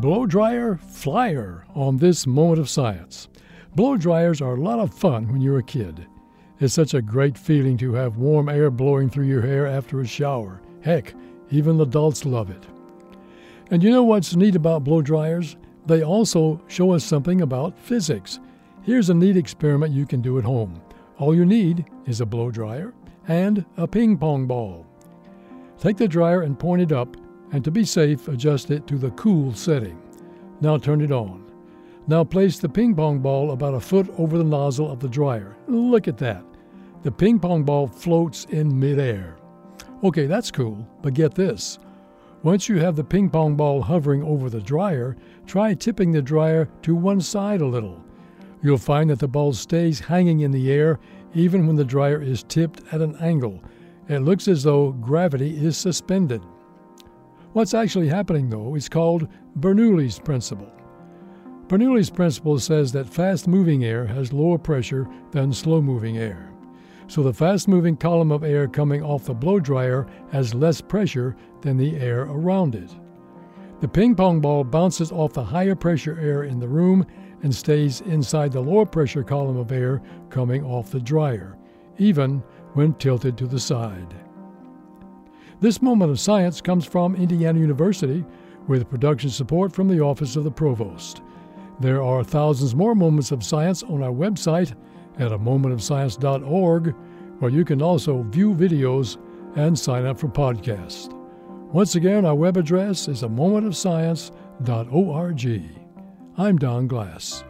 blow dryer flyer on this moment of science. Blow dryers are a lot of fun when you're a kid. It's such a great feeling to have warm air blowing through your hair after a shower. Heck, even adults love it. And you know what's neat about blow dryers? They also show us something about physics. Here's a neat experiment you can do at home. All you need is a blow dryer and a ping pong ball. Take the dryer and point it up, and to be safe, adjust it to the cool setting. Now turn it on. Now place the ping pong ball about a foot over the nozzle of the dryer. Look at that. The ping pong ball floats in midair. Okay, that's cool, but get this. Once you have the ping pong ball hovering over the dryer, try tipping the dryer to one side a little. You'll find that the ball stays hanging in the air even when the dryer is tipped at an angle. It looks as though gravity is suspended. What's actually happening, though, is called Bernoulli's principle. Bernoulli's principle says that fast moving air has lower pressure than slow moving air. So the fast moving column of air coming off the blow dryer has less pressure than the air around it. The ping pong ball bounces off the higher pressure air in the room and stays inside the lower pressure column of air coming off the dryer, even when tilted to the side. This moment of science comes from Indiana University with production support from the Office of the Provost. There are thousands more moments of science on our website at a momentofscience.org, where you can also view videos and sign up for podcasts. Once again, our web address is a momentofscience.org. I'm Don Glass.